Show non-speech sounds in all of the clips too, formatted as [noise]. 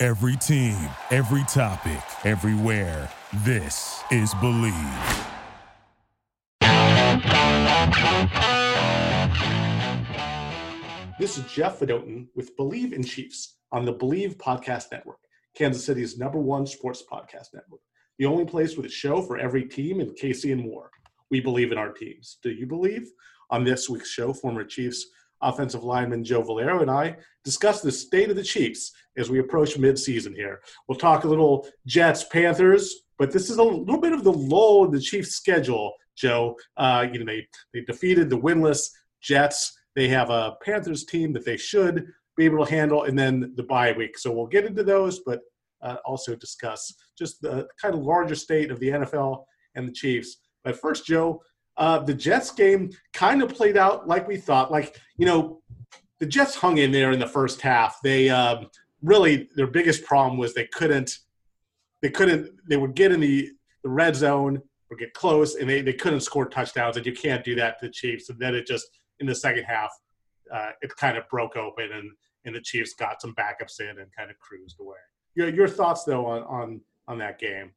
Every team, every topic, everywhere. This is Believe. This is Jeff Fedotin with Believe in Chiefs on the Believe Podcast Network, Kansas City's number one sports podcast network. The only place with a show for every team in KC and more. We believe in our teams. Do you believe? On this week's show, former Chiefs offensive lineman Joe Valerio and I discuss the state of the Chiefs as we approach midseason here. We'll talk a little Jets, Panthers, but this is a little bit of the lull in the Chiefs' schedule, Joe. Uh, you know, they, they defeated the winless Jets. They have a Panthers team that they should be able to handle, and then the bye week. So we'll get into those, but uh, also discuss just the kind of larger state of the NFL and the Chiefs. But first, Joe, uh, the Jets game kind of played out like we thought. Like, you know, the Jets hung in there in the first half. They um, really their biggest problem was they couldn't they couldn't they would get in the, the red zone or get close and they, they couldn't score touchdowns and you can't do that to the Chiefs. And then it just in the second half uh, it kind of broke open and and the Chiefs got some backups in and kind of cruised away. Your your thoughts though on on on that game?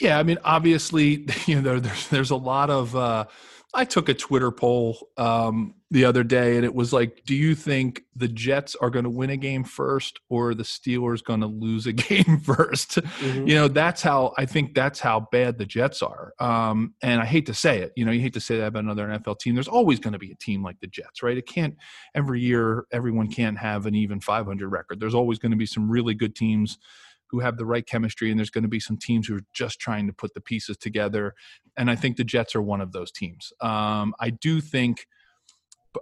Yeah, I mean, obviously, [laughs] you know, there's there's a lot of. Uh, I took a Twitter poll um, the other day, and it was like, "Do you think the Jets are going to win a game first, or the Steelers going to lose a [laughs] game 1st mm-hmm. You know, that's how I think that's how bad the Jets are. Um, and I hate to say it, you know, you hate to say that about another NFL team. There's always going to be a team like the Jets, right? It can't every year. Everyone can't have an even 500 record. There's always going to be some really good teams who have the right chemistry, and there's going to be some teams who are just trying to put the pieces together. And I think the Jets are one of those teams. Um, I do think.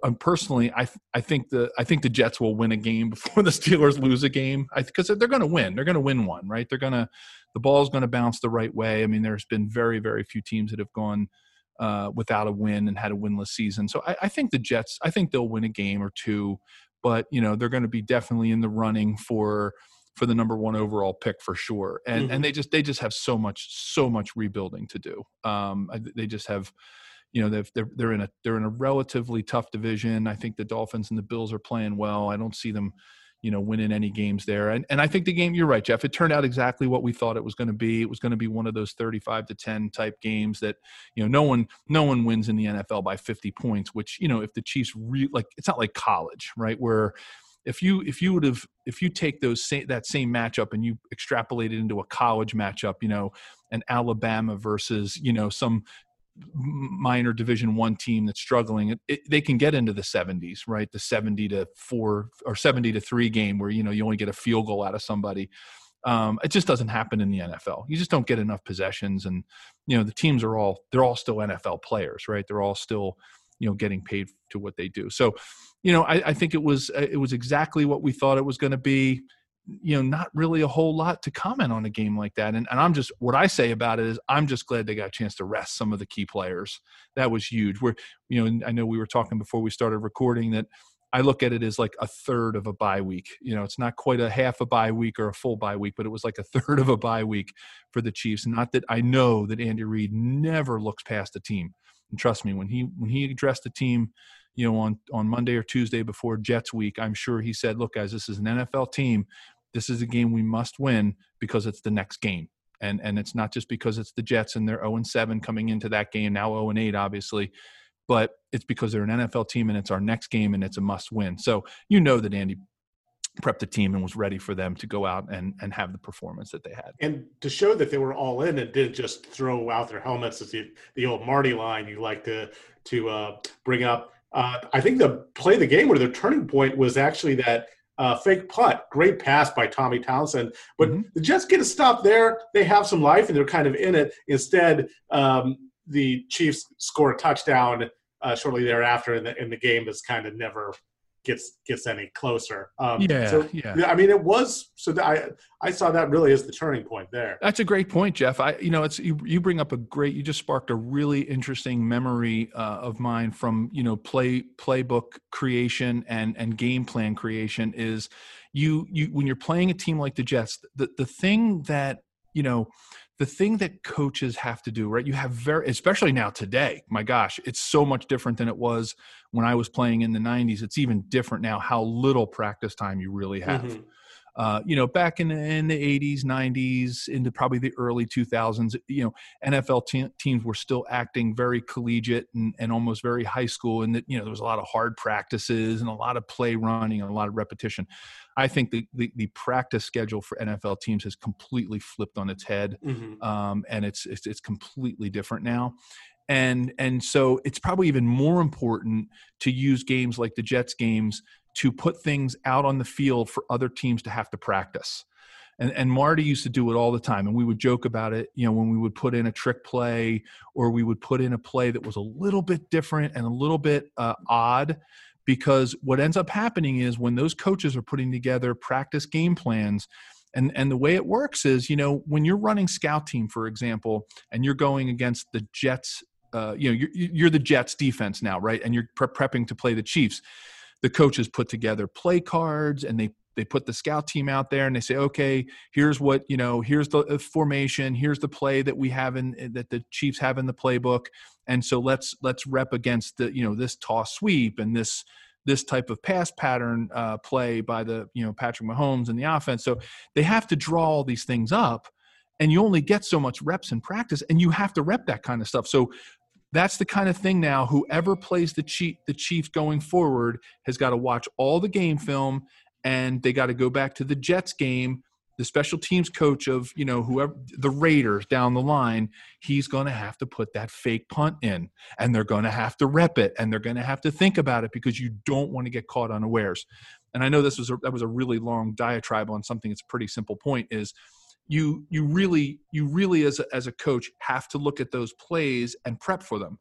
Um, personally, I I think the I think the Jets will win a game [laughs] before the Steelers lose a game because they're going to win. They're going to win one, right? They're going to the ball's going to bounce the right way. I mean, there's been very very few teams that have gone uh, without a win and had a winless season. So I, I, think the Jets. I think they'll win a game or two, but you know they're going to be definitely in the running for for the number one overall pick for sure. And mm-hmm. and they just they just have so much so much rebuilding to do. Um, they just have, you know, they've, they're they're in a they're in a relatively tough division. I think the Dolphins and the Bills are playing well. I don't see them, you know, winning any games there. And and I think the game you're right, Jeff. It turned out exactly what we thought it was going to be. It was going to be one of those 35 to 10 type games that you know no one no one wins in the NFL by 50 points. Which you know if the Chiefs re- like it's not like college, right? Where if you if you would have if you take those same, that same matchup and you extrapolate it into a college matchup, you know, an Alabama versus you know some minor division one team that's struggling it, it, they can get into the 70s right the 70 to 4 or 70 to 3 game where you know you only get a field goal out of somebody um, it just doesn't happen in the NFL. You just don't get enough possessions, and you know the teams are all they're all still NFL players, right? They're all still you know getting paid to what they do. So, you know, I, I think it was it was exactly what we thought it was going to be. You know, not really a whole lot to comment on a game like that. And, and I'm just what I say about it is I'm just glad they got a chance to rest some of the key players. That was huge. We're you know, I know we were talking before we started recording that I look at it as like a third of a bye week. You know, it's not quite a half a bye week or a full bye week, but it was like a [laughs] third of a bye week for the Chiefs. Not that I know that Andy Reid never looks past a team. And trust me, when he when he addressed the team, you know, on on Monday or Tuesday before Jets week, I'm sure he said, "Look, guys, this is an NFL team. This is a game we must win because it's the next game." And and it's not just because it's the Jets and they're 0 and 7 coming into that game now 0 and 8, obviously, but it's because they're an NFL team and it's our next game and it's a must win. So you know that Andy prepped the team and was ready for them to go out and, and have the performance that they had. And to show that they were all in and didn't just throw out their helmets as the, the old Marty line you like to to uh, bring up. Uh, I think the play of the game where their turning point was actually that uh, fake punt. Great pass by Tommy Townsend. But mm-hmm. the Jets get a stop there. They have some life and they're kind of in it. Instead, um, the Chiefs score a touchdown uh, shortly thereafter, and the, and the game is kind of never gets gets any closer. Um, Yeah, so, yeah. I mean, it was so. I I saw that really as the turning point there. That's a great point, Jeff. I, you know, it's you, you bring up a great. You just sparked a really interesting memory uh, of mine from you know play playbook creation and and game plan creation. Is you you when you're playing a team like the Jets, the the thing that you know the thing that coaches have to do right? You have very especially now today my gosh it's so much different than it was when i was playing in the 90s it's even different now how little practice time you really have. Mhm. Uh, you know, back in, in the 80s, 90s, into probably the early 2000s, you know, NFL te- teams were still acting very collegiate and, and almost very high school. And that, you know, there was a lot of hard practices and a lot of play running and a lot of repetition. I think the, the, the practice schedule for NFL teams has completely flipped on its head Mhm. um, and it's, it's it's completely different now. And and so it's probably even more important to use games like the Jets games to put things out on the field for other teams to have to practice. And, and Marty used to do it all the time, and we would joke about it. You know, when we would put in a trick play, or we would put in a play that was a little bit different and a little bit uh, odd, because what ends up happening is when those coaches are putting together practice game plans, and and the way it works is, you know, when you're running scout team, for example, and you're going against the Jets, uh, you know, you're, you're the Jets defense now, right? And you're pre- prepping to play the Chiefs. The coaches put together play cards and they they put the scout team out there and they say okay here's what you know here's the uh, formation. Here's the play that we have in that the chiefs have in the playbook. And so let's let's rep against the you know this toss sweep and this this type of pass pattern uh, play by the you know patrick mahomes and the offense. So they have to draw all these things up and you only get so much reps in practice and you have to rep that kind of stuff. So that's the kind of thing now whoever plays the chief the chiefs going forward has got to watch all the game film and they got to go back to the jets game. The special teams coach of you know whoever the raiders down the line he's going to have to put that fake punt in and they're going to have to rep it and they're going to have to think about it because you don't want to get caught unawares. And i know this was a, that was a really long diatribe on something that's a pretty simple point is you you really you really as a, as a coach have to look at those plays and prep for them.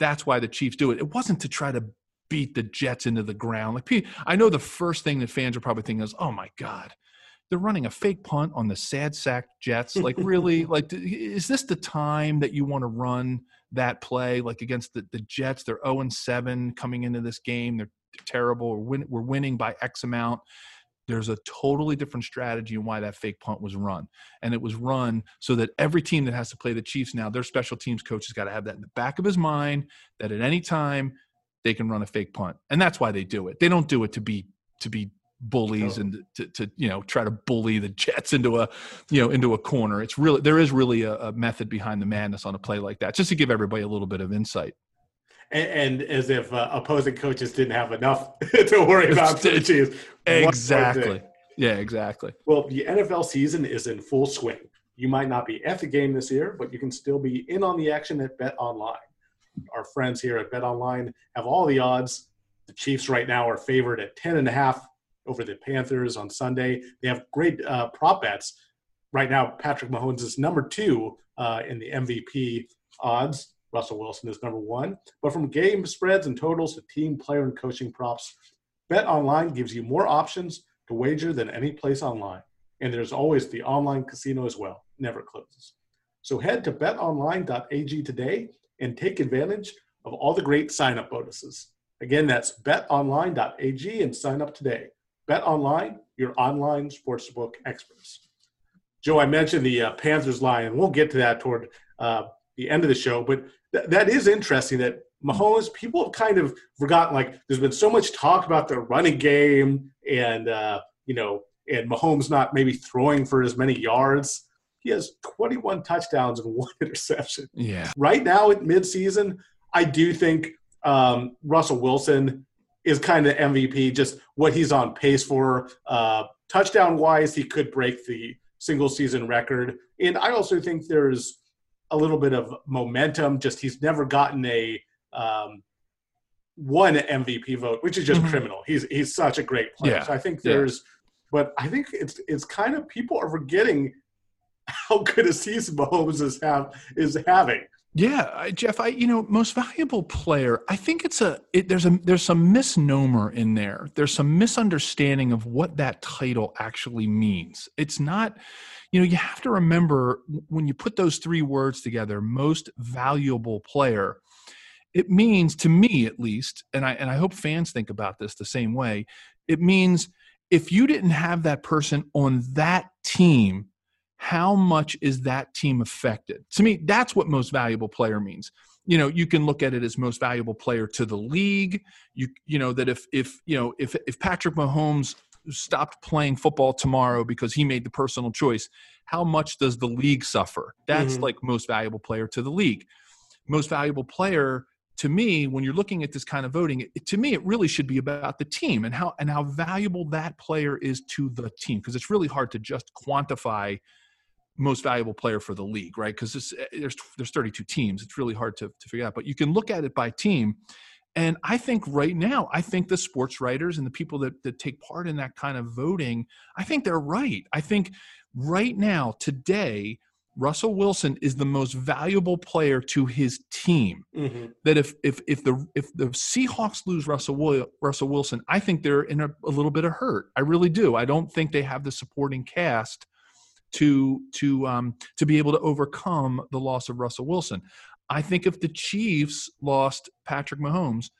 That's why the chiefs do it. It wasn't to try to beat the jets into the ground. Like i know the first thing that fans are probably thinking is oh my god they're running a fake punt on the sad sack jets. Like [laughs] really? Like is this the time that you want to run that play like against the, the jets? They're 0 and 7 coming into this game. They're terrible. We're, win- we're winning by x amount there's a totally different strategy in why that fake punt was run. And it was run so that every team that has to play the Chiefs now, their special teams coach has got to have that in the back of his mind that at any time they can run a fake punt. And that's why they do it. They don't do it to be to be bullies and to, to you know try to bully the Jets into a you know into a corner. It's really there is really a, a method behind the madness on a play like that, just to give everybody a little bit of insight. And, and as if uh, opposing coaches didn't have enough [laughs] to worry about Chiefs. Exactly. Yeah, exactly. Well, the NFL season is in full swing. You might not be at the game this year, but you can still be in on the action at Bet Online. Our friends here at Bet Online have all the odds. The Chiefs right now are favored at 10 and a half over the Panthers on Sunday. They have great uh, prop bets. Right now, Patrick Mahomes is number two uh, in the MVP odds. Russell Wilson is number one. But from game spreads and totals to team, player, and coaching props, Bet Online gives you more options to wager than any place online. And there's always the online casino as well, never closes. So head to betonline.ag today and take advantage of all the great sign up bonuses. Again, that's betonline.ag and sign up today. Bet Online, your online sportsbook experts. Joe, I mentioned the uh, Panthers line, and we'll get to that toward uh, the end of the show, but th- that is interesting that Mahomes, people have kind of forgotten, like, there's been so much talk about the running game and, uh, you know, and Mahomes not maybe throwing for as many yards. He has 21 touchdowns and one [laughs] interception. Yeah. Right now at midseason, I do think um, Russell Wilson is kind of MVP, just what he's on pace for. Uh, touchdown wise, he could break the single season record. And I also think there's a little bit of momentum, just he's never gotten a um, one MVP vote, which is just Mhm. criminal. He's he's such a great player. Yeah. So I think Yeah. there's, but I think it's it's kind of people are forgetting [laughs] how good a season Mahomes is have is having. Yeah, Jeff. I you know most valuable player. I think it's a it, there's a there's some misnomer in there. There's some misunderstanding of what that title actually means. It's not. You know, you have to remember when you put those three words together, most valuable player, it means to me at least, and I and I hope fans think about this the same way. It means if you didn't have that person on that team how much is that team affected? To me, that's what most valuable player means. You know, you can look at it as most valuable player to the league. You you know that if if you know if if Patrick Mahomes stopped playing football tomorrow because he made the personal choice, how much does the league suffer? That's mm-hmm. like most valuable player to the league. Most valuable player to me when you're looking at this kind of voting it, to me it really should be about the team and how and how valuable that player is to the team because it's really hard to just quantify most valuable player for the league, right? Because eh, there's there's 32 teams. It's really hard to, to figure out, but you can look at it by team. And I think right now, I think the sports writers and the people that, that take part in that kind of voting, I think they're right. I think right now, today, Russell Wilson is the most valuable player to his team. Mm-hmm. That if if if the if the Seahawks lose Russell Russell Wilson, I think they're in a, a little bit of hurt. I really do. I don't think they have the supporting cast to to um, to be able to overcome the loss of Russell Wilson. I think if the Chiefs lost Patrick Mahomes,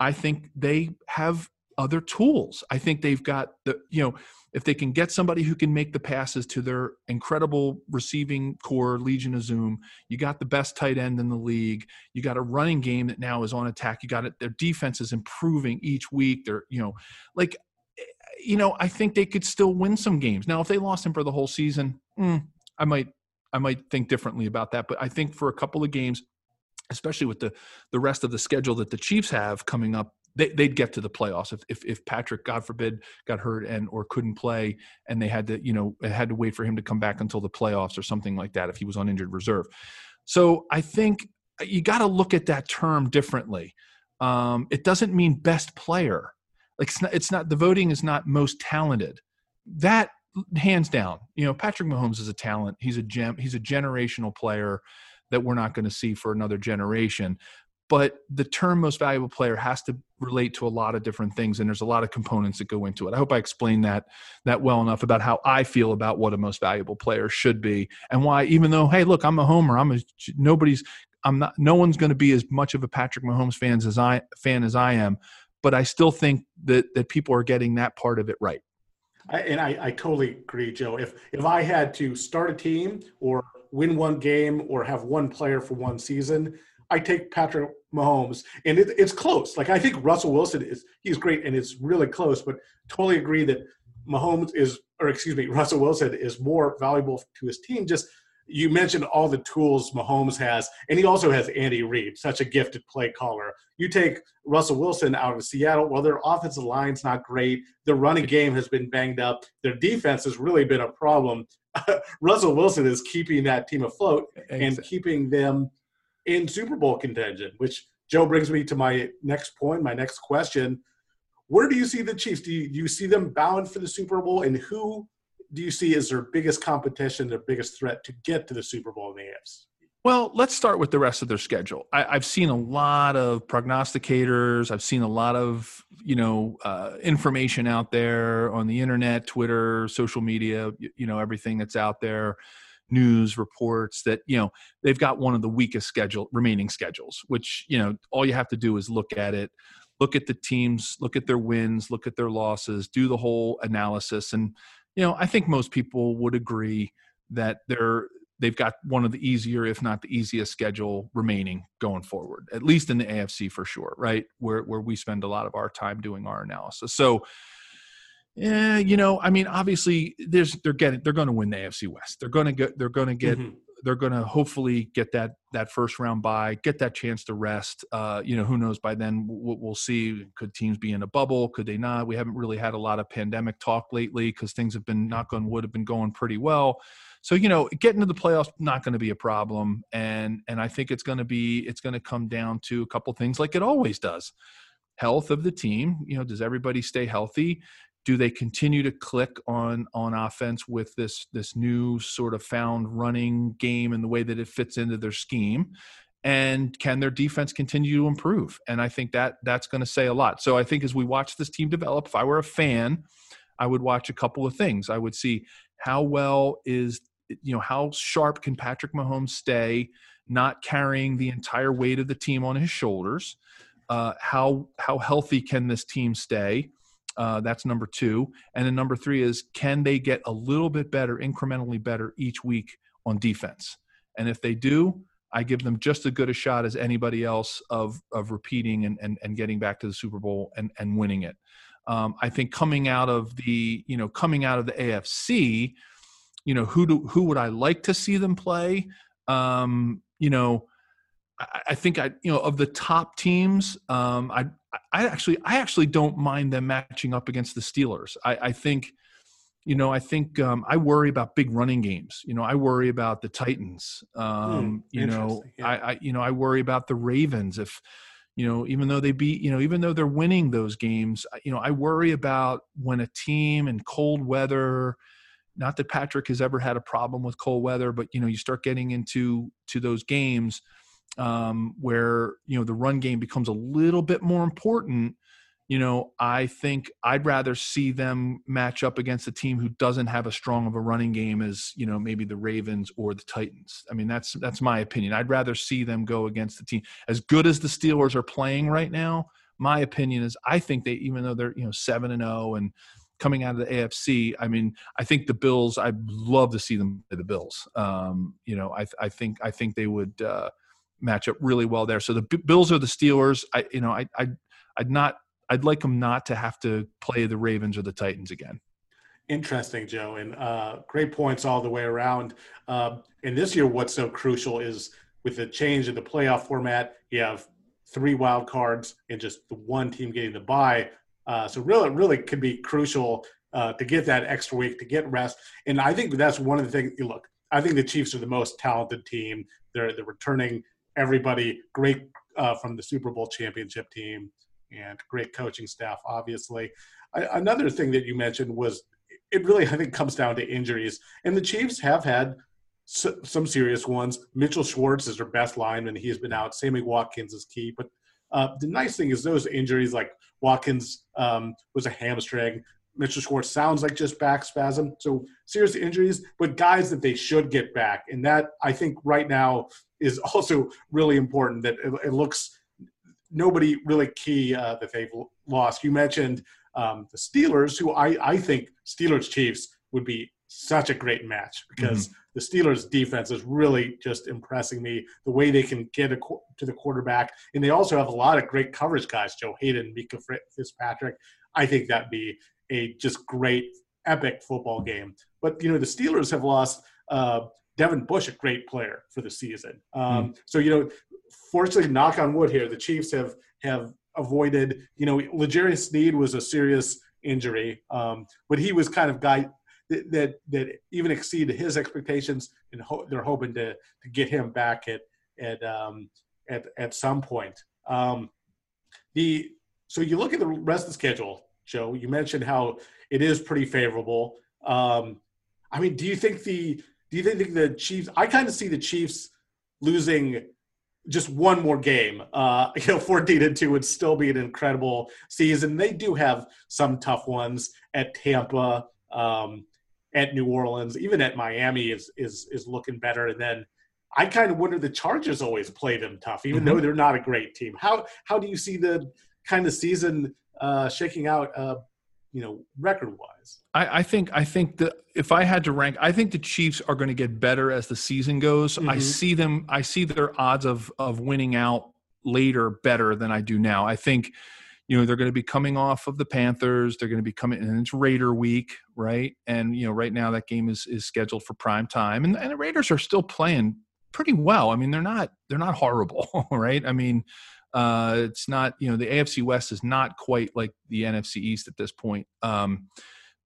I think they have other tools. I think they've got the you know if they can get somebody who can make the passes to their incredible receiving corps, Legion of Zoom, you got the best tight end in the league. You got a running game that now is on attack. You got it. Their defense is improving each week. They're you know like you know, I think they could still win some games. Now, if they lost him for the whole season, mm, I might I might think differently about that. But I think for a couple of games, especially with the the rest of the schedule that the Chiefs have coming up, they, would get to the playoffs if, if if Patrick, God forbid, got hurt and or couldn't play, and they had to you know had to wait for him to come back until the playoffs or something like that if he was on injured reserve. So I think you got to look at that term differently. Um, it doesn't mean best player like it's not, it's not the voting is not most talented. That hands down, you know, Patrick Mahomes is a talent. He's a gem. He's a generational player that we're not going to see for another generation. But the term most valuable player has to relate to a lot of different things, and there's a lot of components that go into it. I hope I explained that that well enough about how I feel about what a most valuable player should be, and why. Even though, hey, look, I'm a homer. I'm a nobody's. I'm not. No one's going to be as much of a Patrick Mahomes fans as I fan as I am but I still think that that people are getting that part of it right. I, and I, I totally agree, Joe. If if I had to start a team or win one game or have one player for one season, I take Patrick Mahomes, and it, it's close. Like I think Russell Wilson is he's great, and it's really close. But totally agree that Mahomes is, or excuse me, [laughs] Russell Wilson is more valuable to his team just you mentioned all the tools Mahomes has, and he also has Andy Reid, such a gifted play caller. You take Russell Wilson out of Seattle, well, their offensive line's not great. Their running game has been banged up. Their defense has really been a problem. [laughs] Russell Wilson is keeping that team afloat exactly. and keeping them in Super Bowl contention, which Joe brings me to my next point, my next question. Where do you see the Chiefs? Do you, do you see them bound for the Super Bowl, and who do you see as their biggest competition, their biggest threat to get to the Super Bowl in the AFC? Well, let's start with the rest of their schedule. I, have seen a lot of prognosticators. I've seen a lot of you know uh, information out there on the internet, Twitter, social media. You, you know everything that's out there, news reports that you know they've got one of the weakest schedule remaining schedules. Which you know all you have to do is look at it, look at the teams, look at their wins, look at their losses, do the whole analysis, and you know, I think most people would agree that they're they've got one of the easier, if not the easiest, schedule remaining going forward, at least in the AFC for sure, right? Where where we spend a lot of our time doing our analysis. So, yeah, you know, I mean, obviously, there's they're getting they're going to win the AFC West. They're going to get they're going to get mm-hmm they're going to hopefully get that that first round bye, get that chance to rest. Uh, you know, who knows? By then, we'll, we'll, see. Could teams be in a bubble? Could they not? We haven't really had a lot of pandemic talk lately because things have been, knock on wood, have been going pretty well. So you know, getting to the playoffs not going to be a problem, and and I think it's going to be it's going to come down to a couple things like it always does health of the team you know does everybody stay healthy do they continue to click on on offense with this this new sort of found running game and the way that it fits into their scheme and can their defense continue to improve? And I think that that's going to say a lot. So I think as we watch this team develop, if I were a fan, I would watch a couple of things. I would see how well is you know how sharp can Patrick Mahomes stay, not carrying the entire weight of the team on his shoulders. Uh, how how healthy can this team stay? Uh, that's number two. And then number three is can they get a little bit better, incrementally better each week on defense? And if they do, I give them just as good a shot as anybody else of of repeating and and, and getting back to the Super Bowl and and winning it. Um, I think coming out of the you know coming out of the AFC, you know who do who would I like to see them play? Um, you know, I, I, think I you know of the top teams, um, I I actually I actually don't mind them matching up against the Steelers. I, I think you know, I think um, I worry about big running games. You know, I worry about the Titans. Um, mm, you know, yeah. I, I, you know, I worry about the Ravens. If you know, even though they beat, you know, even though they're winning those games, you know, I worry about when a team in cold weather. Not that Patrick has ever had a problem with cold weather, but you know, you start getting into to those games um, where you know the run game becomes a little bit more important you know, I think I'd rather see them match up against a team who doesn't have a strong of a running game as, you know, maybe the Ravens or the Titans. I mean, that's that's my opinion. I'd rather see them go against the team as good as the Steelers are playing right now. My opinion is I think they even though they're, you know, 7 and 0 and coming out of the AFC, I mean, I think the Bills I'd love to see them play the Bills. Um, you know, I I think I think they would uh match up really well there. So the B- Bills are the Steelers. I you know, I I I'd not I'd like them not to have to play the Ravens or the Titans again. Interesting, Joe, and uh, great points all the way around. Uh, and this year, what's so crucial is with the change in the playoff format, you have three wild cards and just the one team getting the bye. Uh, so really, really could be crucial uh, to get that extra week to get rest. And I think that's one of the things. You look, I think the Chiefs are the most talented team. They're they're returning everybody great uh, from the Super Bowl championship team and great coaching staff, obviously. I, another thing that you mentioned was it really, I think, comes down to injuries. And the Chiefs have had some serious ones. Mitchell Schwartz is their best lineman. He's been out. Sammy Watkins is key. But uh, the nice thing is those injuries, like Watkins um, was a hamstring. Mitchell Schwartz sounds like just back spasm. So serious injuries, but guys that they should get back. And that I think right now is [laughs] also really important that it, it looks nobody really key uh, that they've lost. You mentioned um, the Steelers, who I, I think Steelers Chiefs would be such a great match because mm-hmm. the Steelers defense is really just impressing me. The way they can get a, to the quarterback, and they also have a lot of great coverage guys: Joe Haden, Minkah Fitzpatrick. I think that'd be a just great, epic football game. But you know, the Steelers have lost. Uh, Devin Bush, a great player for the season. Um, mm. So you know, fortunately, knock on wood here, the Chiefs have have avoided. You know, L'Jarius Sneed was a serious injury, um, but he was kind of guy that that, that even exceeded his expectations, and ho- they're hoping to to get him back at at um, at at some point. Um, the so you look at the rest of the schedule, Joe. You mentioned how it is pretty favorable. Um, I mean, do you think the do you think the Chiefs? I kind of see the Chiefs losing just one more game, uh, [laughs] you know, 14 and 2 would still be an incredible season. They do have some tough ones at Tampa, um, at New Orleans, even at Miami is is is looking better. And then I kind of wonder the Chargers always play them tough, even mm-hmm. though they're not a great team. How how do you see the kind of season uh, shaking out? Uh, you know, record wise. I, I, think I think that if I had to rank, I think the Chiefs are going to get better as the season goes. Mm-hmm. I see them. I see their odds of of winning out later better than I do now. I think. You know they're going to be coming off of the Panthers. They're going to be coming, and it's Raider week, right? And you know, right now that game is is scheduled for prime time, and, and the Raiders are still playing pretty well. I mean, they're not they're not horrible, [laughs] right? I mean, uh, it's not, you know, the AFC West is not quite like the NFC East at this point. Um,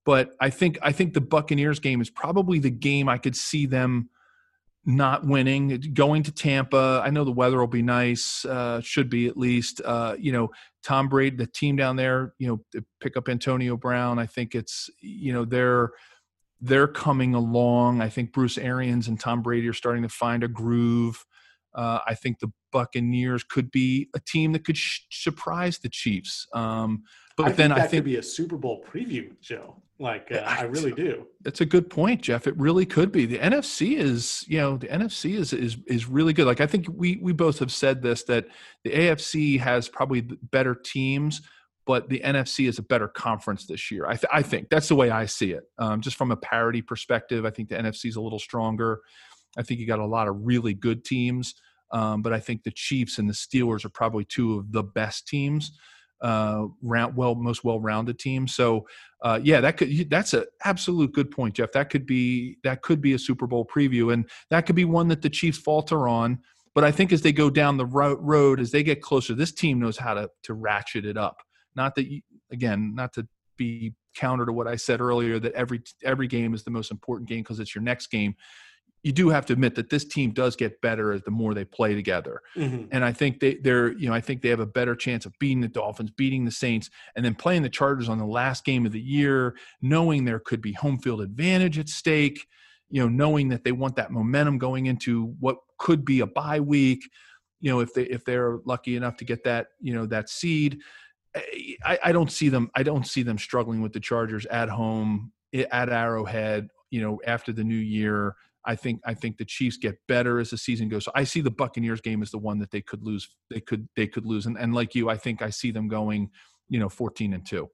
but I think I think the Buccaneers game is probably the game I could see them not winning, going to Tampa. I know the weather will be nice, uh, should be at least. Uh, you know, Tom Brady, the team down there, you know, pick up Antonio Brown. I think it's, you know, they're they're coming along. I think Bruce Arians and Tom Brady are starting to find a groove. Uh, I think the Buccaneers could be a team that could sh- surprise the Chiefs. Um, but I then I think could be a Super Bowl preview, Joe. Like uh, I really do. That's a good point, Jeff. It really could be. The NFC is, you know, the NFC is is is really good. Like I think we we both have said this that the AFC has probably better teams, but the NFC is a better conference this year. I, th- I think that's the way I see it. Um, just from a parity perspective, I think the NFC is a little stronger. I think you got a lot of really good teams, um, but I think the Chiefs and the Steelers are probably two of the best teams uh, round, well, most well-rounded teams. So, uh, yeah, that could that's an absolute good point, Jeff. That could be that could be a Super Bowl preview, and that could be one that the Chiefs falter on. But I think as they go down the road, as they get closer, this team knows how to to ratchet it up. Not that you, again, not to be counter to what I said earlier that every every game is the most important game because it's your next game you do have to admit that this team does get better as the more they play together. Mm-hmm. And I think they, they're, you know, I think they have a better chance of beating the Dolphins, beating the Saints, and then playing the Chargers on the last game of the year, knowing there could be home field advantage at stake, you know, knowing that they want that momentum going into what could be a bye week, you know, if they if they're lucky enough to get that, you know, that seed. I, I don't see them. I don't see them struggling with the Chargers at home at Arrowhead. You know, after the new year, I think I think the Chiefs get better as the season goes. So I see the Buccaneers game as the one that they could lose. They could they could lose, and and like you, I think I see them going, you know, fourteen and two.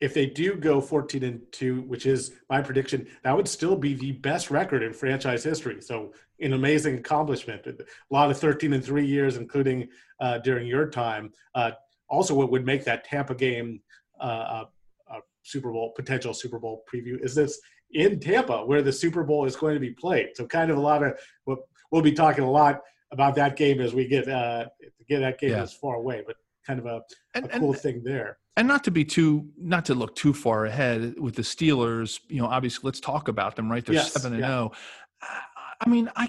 If they do go fourteen and two, which is my prediction, that would still be the best record in franchise history. So an amazing accomplishment. A lot of thirteen and three years, including uh, during your time. Uh, also, what would make that Tampa game uh, a Super Bowl potential Super Bowl preview is this in Tampa, where the Super Bowl is going to be played. So, kind of a lot of what we'll be talking a lot about that game as we get uh, get that game yeah. as far away, but kind of a, and, a cool and, thing there. And not to be too, not to look too far ahead with the Steelers. You know, obviously, let's talk about them. Right, they're yes, seven and zero. Oh. I mean, I,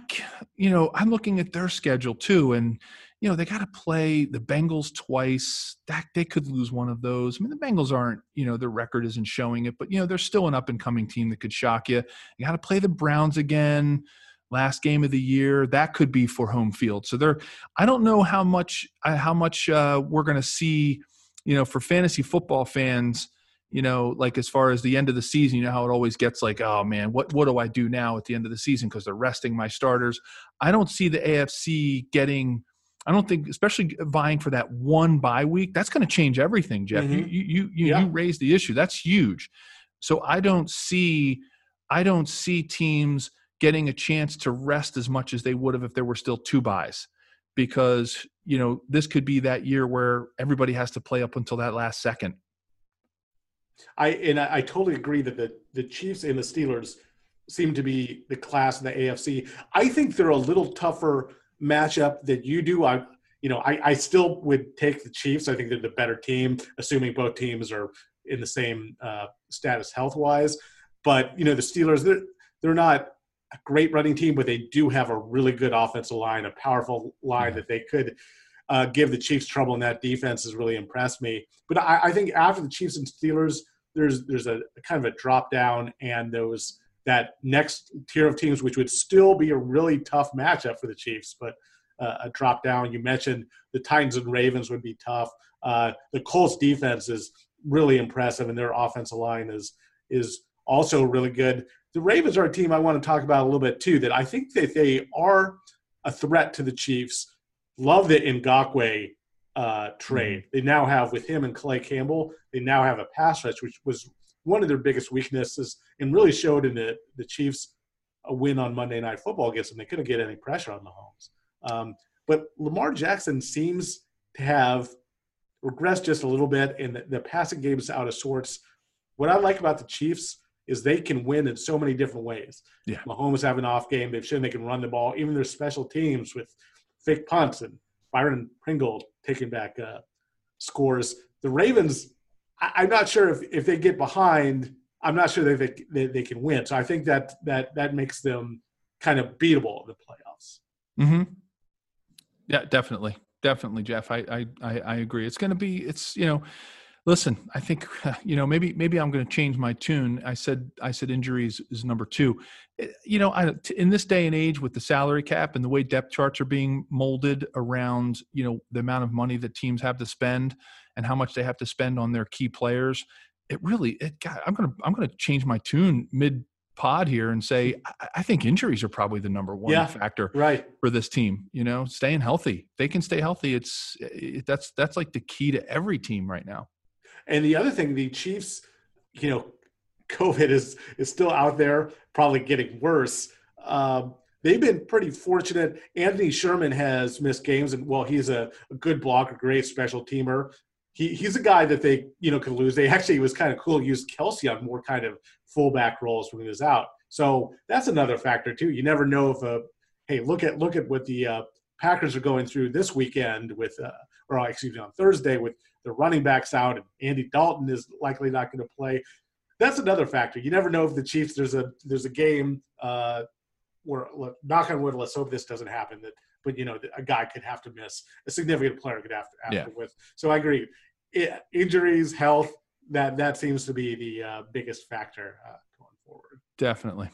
you know, I'm looking at their schedule too, and you know, they got to play the Bengals twice. That they could lose one of those. I mean, the Bengals aren't, you know, their record isn't showing it, but you know, they're still an up and coming team that could shock you. You got to play the Browns again. Last game of the year, that could be for home field. So they're, I don't know how much, uh, how much uh, we're going to see, you know, for fantasy football fans you know, like as far as the end of the season, you know how it always gets like, oh man, what what do I do now at the end of the season because they're resting my starters? I don't see the AFC getting I don't think, especially vying for that one bye week, that's going to change everything, Jeff. Mm-hmm. You you you, yeah. you raised the issue. That's huge. So I don't see, I don't see teams getting a chance to rest as much as they would have if there were still two byes, because you know this could be that year where everybody has to play up until that last second. I and I, I totally agree that the the Chiefs and the Steelers seem to be the class in the AFC. I think they're a little tougher matchup that you do, I you know I, I still would take the Chiefs. I think they're the better team, assuming both teams are in the same uh, status health wise. But you know the Steelers, they're they're not a great running team, but they do have a really good offensive line, a powerful line yeah. that they could uh, give the Chiefs trouble. And that defense has really impressed me. But I, I think after the Chiefs and Steelers, there's there's a, a kind of a drop down, and those that next tier of teams, which would still be a really tough matchup for the Chiefs, but uh, a drop down. You mentioned the Titans and Ravens would be tough. Uh, the Colts defense is really impressive, and their offensive line is is also really good. The Ravens are a team I want to talk about a little bit too. That I think that they are a threat to the Chiefs. Love the Ngakoue uh, trade. Mm-hmm. They now have with him and Calais Campbell. They now have a pass rush, which was one of their biggest weaknesses and really showed in the, the Chiefs a win on Monday Night Football against them. They couldn't get any pressure on Mahomes. Um, but Lamar Jackson seems to have regressed just a little bit, and the, the passing game is out of sorts. What I like about the Chiefs is they can win in so many different ways. Yeah. Mahomes have an off game. They've shown they can run the ball. Even their special teams with fake punts and Byron Pringle taking back uh, scores. The Ravens I, am not sure if, if they get behind, I'm not sure that they, they, they, can win. So I think that that that makes them kind of beatable in the playoffs. Mm-hmm. Yeah, definitely, definitely, Jeff. I I I, I agree. It's going to be it's you know. Listen, I think [laughs] you know maybe maybe I'm going to change my tune. I said I said injuries is number two. Eh, you know, I, in this day and age with the salary cap and the way depth charts are being molded around you know the amount of money that teams have to spend and how much they have to spend on their key players, it really it God, I'm gonna I'm gonna change my tune mid pod here and say I, I, think injuries are probably the number one yeah, factor right. for this team. You know, staying healthy. They can stay healthy. It's it, that's that's like the key to every team right now. And the other thing, the Chiefs, you know, COVID is is still out there, probably getting worse. Um, they've been pretty fortunate. Anthony Sherman has missed games, and well, he's a, a good blocker, great special teamer. He, he's a guy that they you know could lose. They actually was kind of cool use Kelce on more kind of fullback roles when he was out. So that's another factor too. You never know if a hey look at look at what the uh, Packers are going through this weekend with uh, or excuse me on Thursday with the running backs out and Andy Dalton is likely not going to play. That's another factor. You never know if the Chiefs there's a there's a game uh, where look, knock on wood. Let's hope this doesn't happen. That but you know a guy could have to miss a significant player could have to have yeah. to with. So I agree. It, injuries, health, that that seems to be the uh, biggest factor uh, going forward. Definitely.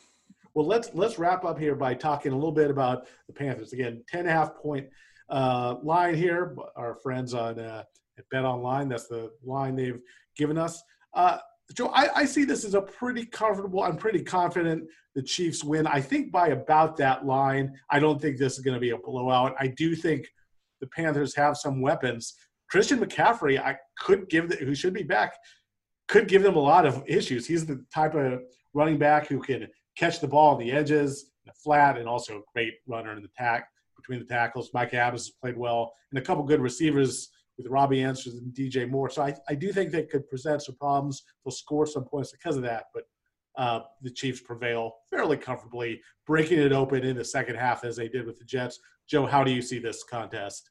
Well, let's let's wrap up here by talking a little bit about the Panthers. Again, 10 and a half point uh, line here. Our friends on uh, at Bet Online, that's the line they've given us. Uh, Joe, I, I, see this as a pretty comfortable. I'm pretty confident the Chiefs win. I think by about that line. I don't think this is going to be a blowout. I do think the Panthers have some weapons. Christian McCaffrey, I could give the, who should be back, could give them a lot of issues. He's the type of running back who can catch the ball on the edges, the flat, and also a great runner in the tack between the tackles. Mike Adams has played well, and a couple good receivers with Robby Anderson and DJ Moore. So I, I do think they could present some problems. They'll score some points because of that, but uh, the Chiefs prevail fairly comfortably, breaking it open in the second half as they did with the Jets. Joe, how do you see this contest?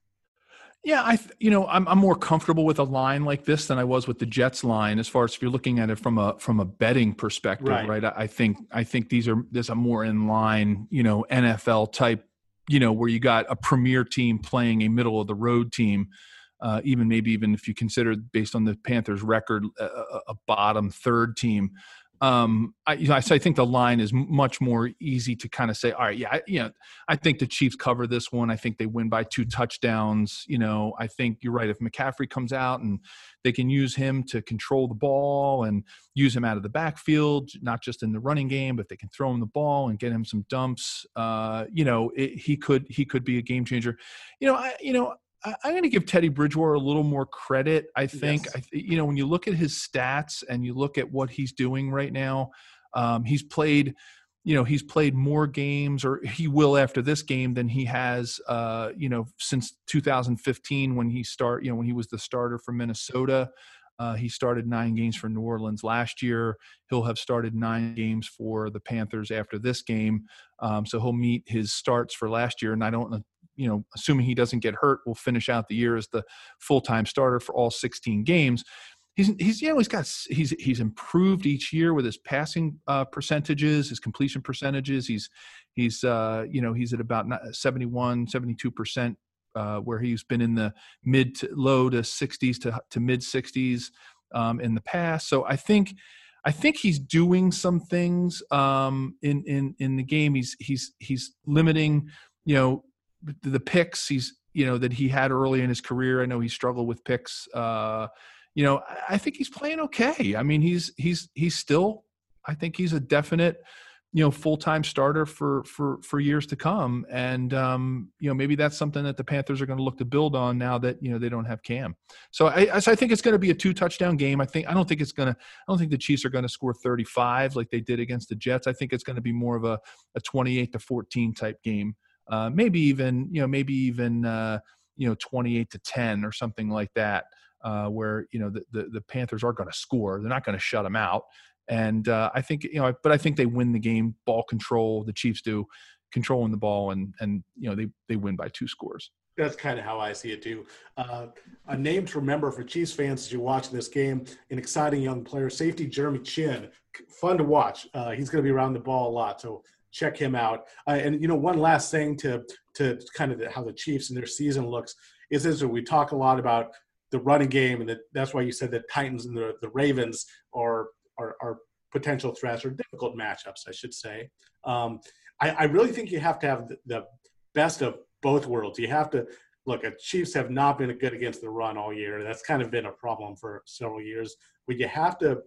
Yeah, I you know I'm I'm more comfortable with a line like this than I was with the Jets line as far as if you're looking at it from a from a betting perspective, right? right? I think I think these are there's a more in line you know NFL type you know where you got a premier team playing a middle of the road team. Uh, even maybe even if you consider based on the Panthers' record, a, a bottom third team um, I, you know, I, I think the line is much more easy to kind of say, all right, yeah, I, you know, I think the Chiefs cover this one. I think they win by two touchdowns. You know, I think you're right. If McCaffrey comes out and they can use him to control the ball and use him out of the backfield, not just in the running game, but they can throw him the ball and get him some dumps. Uh, you know, it, he could he could be a game changer. You know, I, you know, I'm going to give Teddy Bridgewater a little more credit. I think, yes. I, you know, when you look at his stats and you look at what he's doing right now, um, he's played, you know, he's played more games, or he will after this game than he has, uh, you know, since 2015 when he start, you know, when he was the starter for Minnesota. Uh, he started nine games for New Orleans last year. He'll have started nine games for the Panthers after this game. Um, so he'll meet his starts for last year. And I don't you know, assuming he doesn't get hurt, will finish out the year as the full time starter for all 16 games. He's, he's you know he's got he's he's improved each year with his passing uh, percentages his completion percentages. He's he's uh, you know he's at about 71 72 percent uh, where he's been in the mid to low to 60s to, to mid 60s um, in the past. So I think I think he's doing some things um, in in in the game. He's he's he's limiting you know the picks he's you know that he had early in his career. I know he struggled with picks. Uh, you know, I think he's playing okay. I mean, he's he's he's still. I think he's a definite, you know, full time starter for for for years to come. And um, you know, maybe that's something that the Panthers are going to look to build on now that you know they don't have Cam. So I, I think it's going to be a two touchdown game. I think I don't think it's going to. I don't think the Chiefs are going to score 35 like they did against the Jets. I think it's going to be more of a a 28 to 14 type game uh, maybe even you know maybe even uh, you know 28 to 10 or something like that uh, where you know the, the, the Panthers are going to score they're not going to shut them out and uh, I think you know but I think they win the game ball control the Chiefs do controlling the ball and and you know they they win by two scores that's kind of how I see it too. Uh, a name to remember for Chiefs fans as you're watching this game, an exciting young player, safety Jeremy Chinn. fun to watch. Uh, he's going to be around the ball a lot, so check him out. Uh, and you know, one last thing to to kind of the, how the Chiefs and their season looks is this: we talk a lot about the running game, and that's why you said the Titans and the, the Ravens are, are, are potential threats or difficult matchups, I should say. Um, I, I, really think you have to have the, the, best of both worlds. You have to look at Chiefs have not been good against the run all year. That's kind of been a problem for several years. But you have to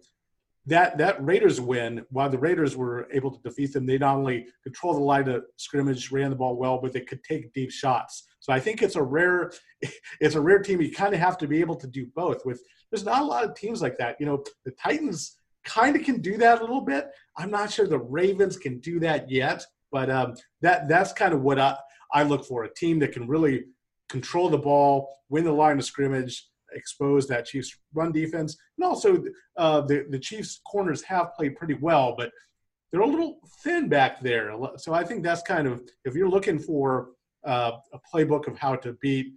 that that Raiders win, while the Raiders were able to defeat them, they not only control the line of scrimmage, ran the ball well, but they could take deep shots. So I think it's a rare [laughs] it's a rare team. You kind of have to be able to do both. With there's not a lot of teams like that. You know, the Titans kind of can do that a little bit. I'm not sure the Ravens can do that yet, but um, that that's kind of what I, I look for a team that can really control the ball, win the line of scrimmage, expose that Chiefs run defense, and also uh, the the Chiefs corners have played pretty well, but they're a little thin back there. So I think that's kind of if you're looking for uh, a playbook of how to beat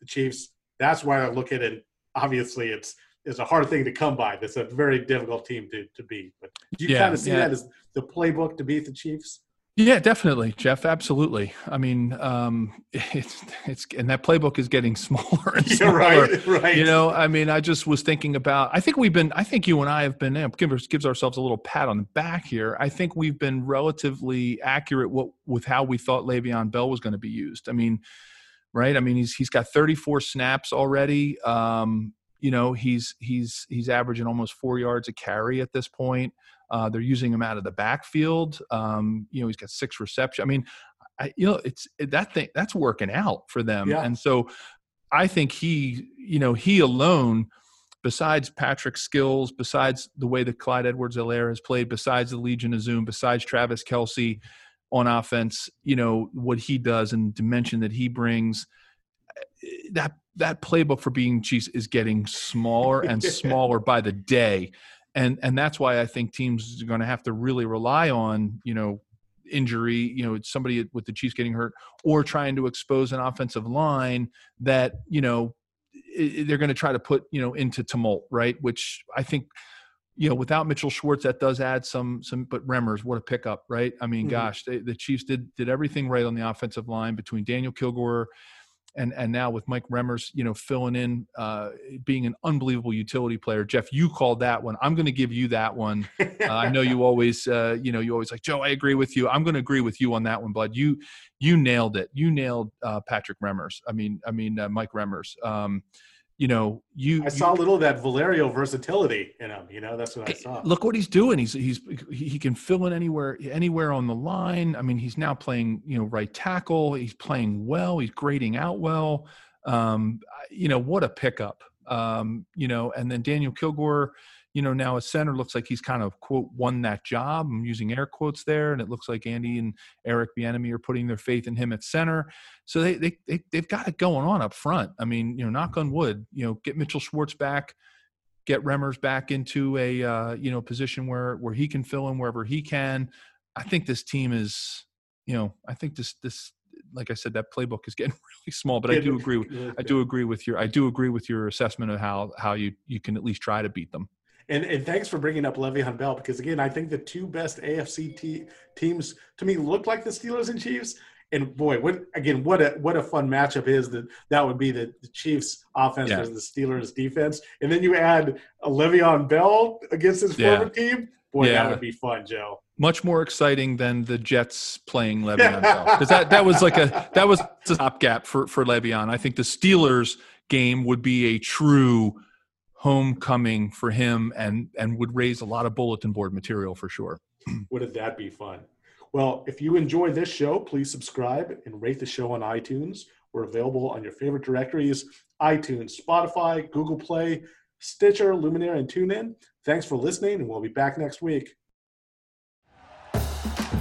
the Chiefs, that's why I look at it. Obviously, it's it's a hard thing to come by. That's a very difficult team to, to beat. But do you yeah, kind of see yeah. that as the playbook to beat the Chiefs? Yeah, definitely, Jeff. Absolutely. I mean, um, [laughs] it's it's and that playbook is getting [laughs] smaller and smaller. Yeah, right, [laughs] right. You know, I mean, I just was thinking about. I think we've been. I think you and I have been. You know, gives gives ourselves a little pat on the back here. I think we've been relatively accurate what, with how we thought Le'Veon Bell was going to be used. I mean, right? I mean, he's he's got 34 snaps already. Um, you know, he's he's he's averaging almost four yards a carry at this point. Uh, they're using him out of the backfield. Um, you know, he's got six receptions. I mean, I, you know, it's that thing that's working out for them. Yeah. And so I think he, you know, he alone, besides Patrick's skills, besides the way that Clyde Edwards-Helaire has played, besides the Legion of Zoom, besides Travis Kelce on offense, you know, what he does and dimension that he brings, that that playbook for being Chiefs is getting smaller and [laughs] smaller by the day and and that's why I think teams are going to have to really rely on you know injury, you know, somebody with the Chiefs getting hurt, or trying to expose an offensive line that you know they're going to try to put you know into tumult, right? Which I think you know without Mitchell Schwartz that does add some some. But Remmers, what a pickup, right? I mean, mm-hmm. gosh, they, the Chiefs did did everything right on the offensive line between Daniel Kilgore and and now with Mike Remmers, you know, filling in, uh, being an unbelievable utility player. Jeff, you called that one. I'm going to give you that one. Uh, I know you [laughs] always, uh, you know, you always like Joe. I agree with you. I'm going to agree with you on that one, Bud. You you nailed it. You nailed uh, Patrick Remmers. I mean, I mean uh, Mike Remmers. Um, you know, you. I saw you, a little of that Valerio versatility in him. You know, that's what I saw. Look what he's doing. He's he's he can fill in anywhere anywhere on the line. I mean, he's now playing you know right tackle. He's playing well. He's grading out well. Um, you know, what a pickup. Um, you know, and then Daniel Kilgore you know, now a center looks like he's kind of quote won that job. I'm using air quotes there, and it looks like Andy and Eric Bieniemy are putting their faith in him at center. So they they, they they've got it going on up front. I mean, you know, knock on wood, you know, get Mitchell Schwartz back, get Remmers back into a uh, you know position where where he can fill in wherever he can. I think this team is, you know, I think this this like I said, that playbook is [laughs] getting really small. But I do agree. With, I do agree with your. I do agree with your assessment of how how you you can at least try to beat them. And, and thanks for bringing up Le'Veon Bell because again, I think the two best AFC te- teams to me look like the Steelers and Chiefs. And boy, what again? What a what a fun matchup is that that would be the, the Chiefs offense yeah. versus the Steelers defense, and then you add a Le'Veon Bell against his yeah. former team. Boy, yeah. that would be fun, Joe. Much more exciting than the Jets playing [laughs] Le'Veon Bell because that that was like a that was a stopgap for for Le'Veon. I think the Steelers game would be a true homecoming for him and and would raise a lot of bulletin board material for sure. [clears throat] Wouldn't that be fun? Well, if you enjoy this show, please subscribe and rate the show on iTunes. We're available on your favorite directories iTunes, Spotify, Google Play, Stitcher, Luminary, and TuneIn. Thanks for listening, and we'll be back next week.